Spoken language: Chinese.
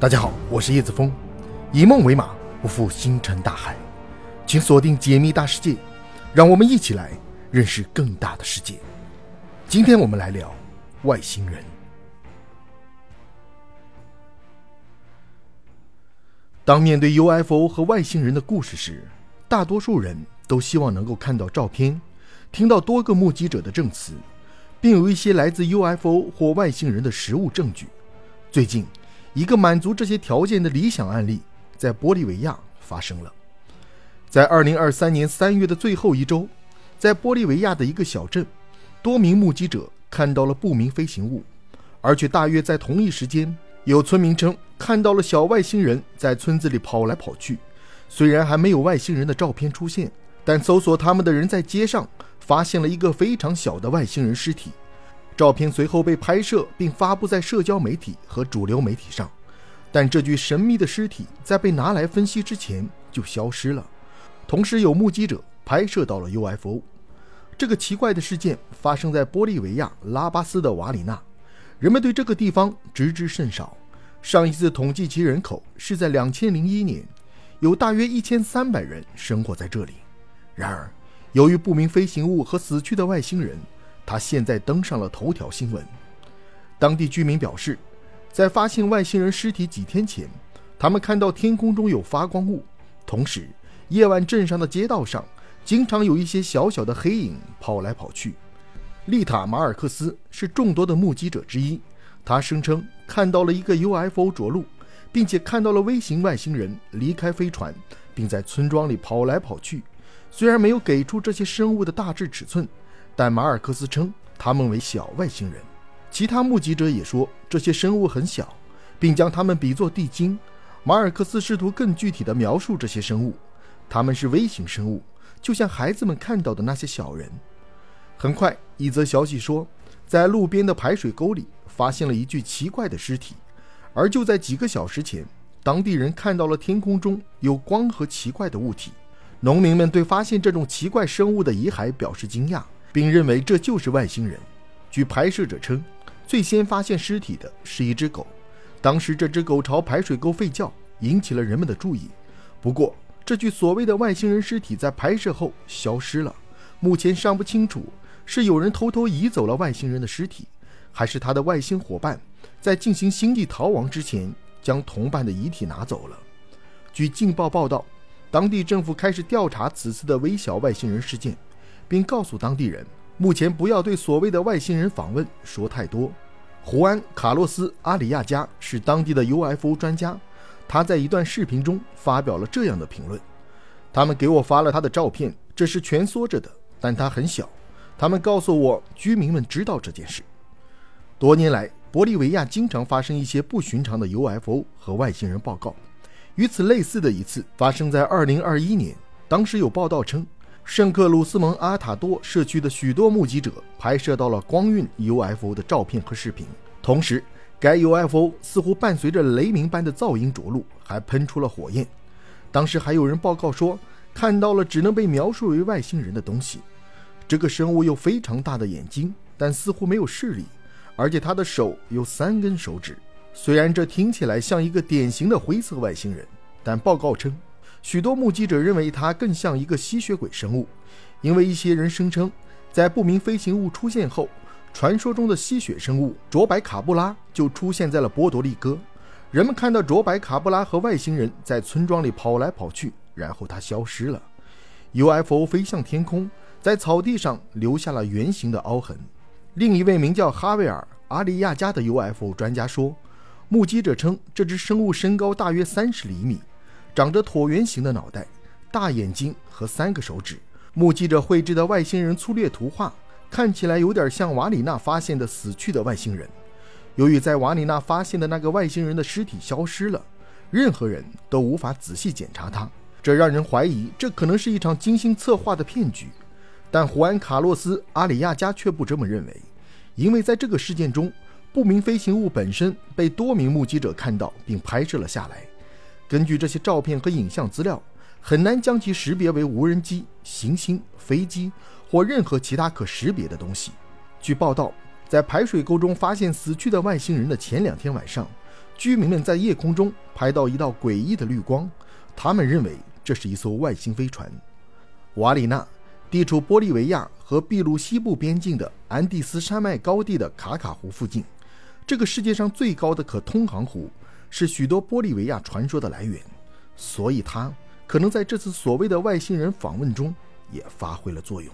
大家好，我是叶子峰，以梦为马，不负星辰大海，请锁定解密大世界，让我们一起来认识更大的世界。今天我们来聊外星人。当面对 UFO 和外星人的故事时，大多数人都希望能够看到照片，听到多个目击者的证词，并有一些来自 UFO 或外星人的实物证据。最近。一个满足这些条件的理想案例在玻利维亚发生了。在二零二三年三月的最后一周，在玻利维亚的一个小镇，多名目击者看到了不明飞行物，而且大约在同一时间，有村民称看到了小外星人在村子里跑来跑去。虽然还没有外星人的照片出现，但搜索他们的人在街上发现了一个非常小的外星人尸体。照片随后被拍摄并发布在社交媒体和主流媒体上，但这具神秘的尸体在被拿来分析之前就消失了。同时，有目击者拍摄到了 UFO。这个奇怪的事件发生在玻利维亚拉巴斯的瓦里纳，人们对这个地方知之甚少。上一次统计其人口是在2001年，有大约1300人生活在这里。然而，由于不明飞行物和死去的外星人。他现在登上了头条新闻。当地居民表示，在发现外星人尸体几天前，他们看到天空中有发光物，同时夜晚镇上的街道上经常有一些小小的黑影跑来跑去。丽塔·马尔克斯是众多的目击者之一，他声称看到了一个 UFO 着陆，并且看到了微型外星人离开飞船，并在村庄里跑来跑去。虽然没有给出这些生物的大致尺寸。但马尔克斯称他们为小外星人，其他目击者也说这些生物很小，并将它们比作地精。马尔克斯试图更具体地描述这些生物，他们是微型生物，就像孩子们看到的那些小人。很快，一则消息说，在路边的排水沟里发现了一具奇怪的尸体，而就在几个小时前，当地人看到了天空中有光和奇怪的物体。农民们对发现这种奇怪生物的遗骸表示惊讶。并认为这就是外星人。据拍摄者称，最先发现尸体的是一只狗，当时这只狗朝排水沟吠叫，引起了人们的注意。不过，这具所谓的外星人尸体在拍摄后消失了。目前尚不清楚是有人偷偷移走了外星人的尸体，还是他的外星伙伴在进行星际逃亡之前将同伴的遗体拿走了。据《镜报》报道，当地政府开始调查此次的微小外星人事件。并告诉当地人，目前不要对所谓的外星人访问说太多。胡安·卡洛斯·阿里亚加是当地的 UFO 专家，他在一段视频中发表了这样的评论：“他们给我发了他的照片，这是蜷缩着的，但它很小。他们告诉我，居民们知道这件事。多年来，玻利维亚经常发生一些不寻常的 UFO 和外星人报告。与此类似的一次发生在2021年，当时有报道称。”圣克鲁斯蒙阿塔多社区的许多目击者拍摄到了光晕 UFO 的照片和视频，同时该 UFO 似乎伴随着雷鸣般的噪音着陆，还喷出了火焰。当时还有人报告说看到了只能被描述为外星人的东西。这个生物有非常大的眼睛，但似乎没有视力，而且它的手有三根手指。虽然这听起来像一个典型的灰色外星人，但报告称。许多目击者认为它更像一个吸血鬼生物，因为一些人声称，在不明飞行物出现后，传说中的吸血生物卓白卡布拉就出现在了波多黎各。人们看到卓白卡布拉和外星人在村庄里跑来跑去，然后它消失了。UFO 飞向天空，在草地上留下了圆形的凹痕。另一位名叫哈维尔·阿里亚加的 UFO 专家说，目击者称这只生物身高大约三十厘米。长着椭圆形的脑袋、大眼睛和三个手指。目击者绘制的外星人粗略图画看起来有点像瓦里纳发现的死去的外星人。由于在瓦里纳发现的那个外星人的尸体消失了，任何人都无法仔细检查它，这让人怀疑这可能是一场精心策划的骗局。但胡安·卡洛斯·阿里亚加却不这么认为，因为在这个事件中，不明飞行物本身被多名目击者看到并拍摄了下来。根据这些照片和影像资料，很难将其识别为无人机、行星、飞机或任何其他可识别的东西。据报道，在排水沟中发现死去的外星人的前两天晚上，居民们在夜空中拍到一道诡异的绿光，他们认为这是一艘外星飞船。瓦里纳，地处玻利维亚和秘鲁西部边境的安第斯山脉高地的卡卡湖附近，这个世界上最高的可通航湖，是许多玻利维亚传说的来源，所以他可能在这次所谓的外星人访问中也发挥了作用。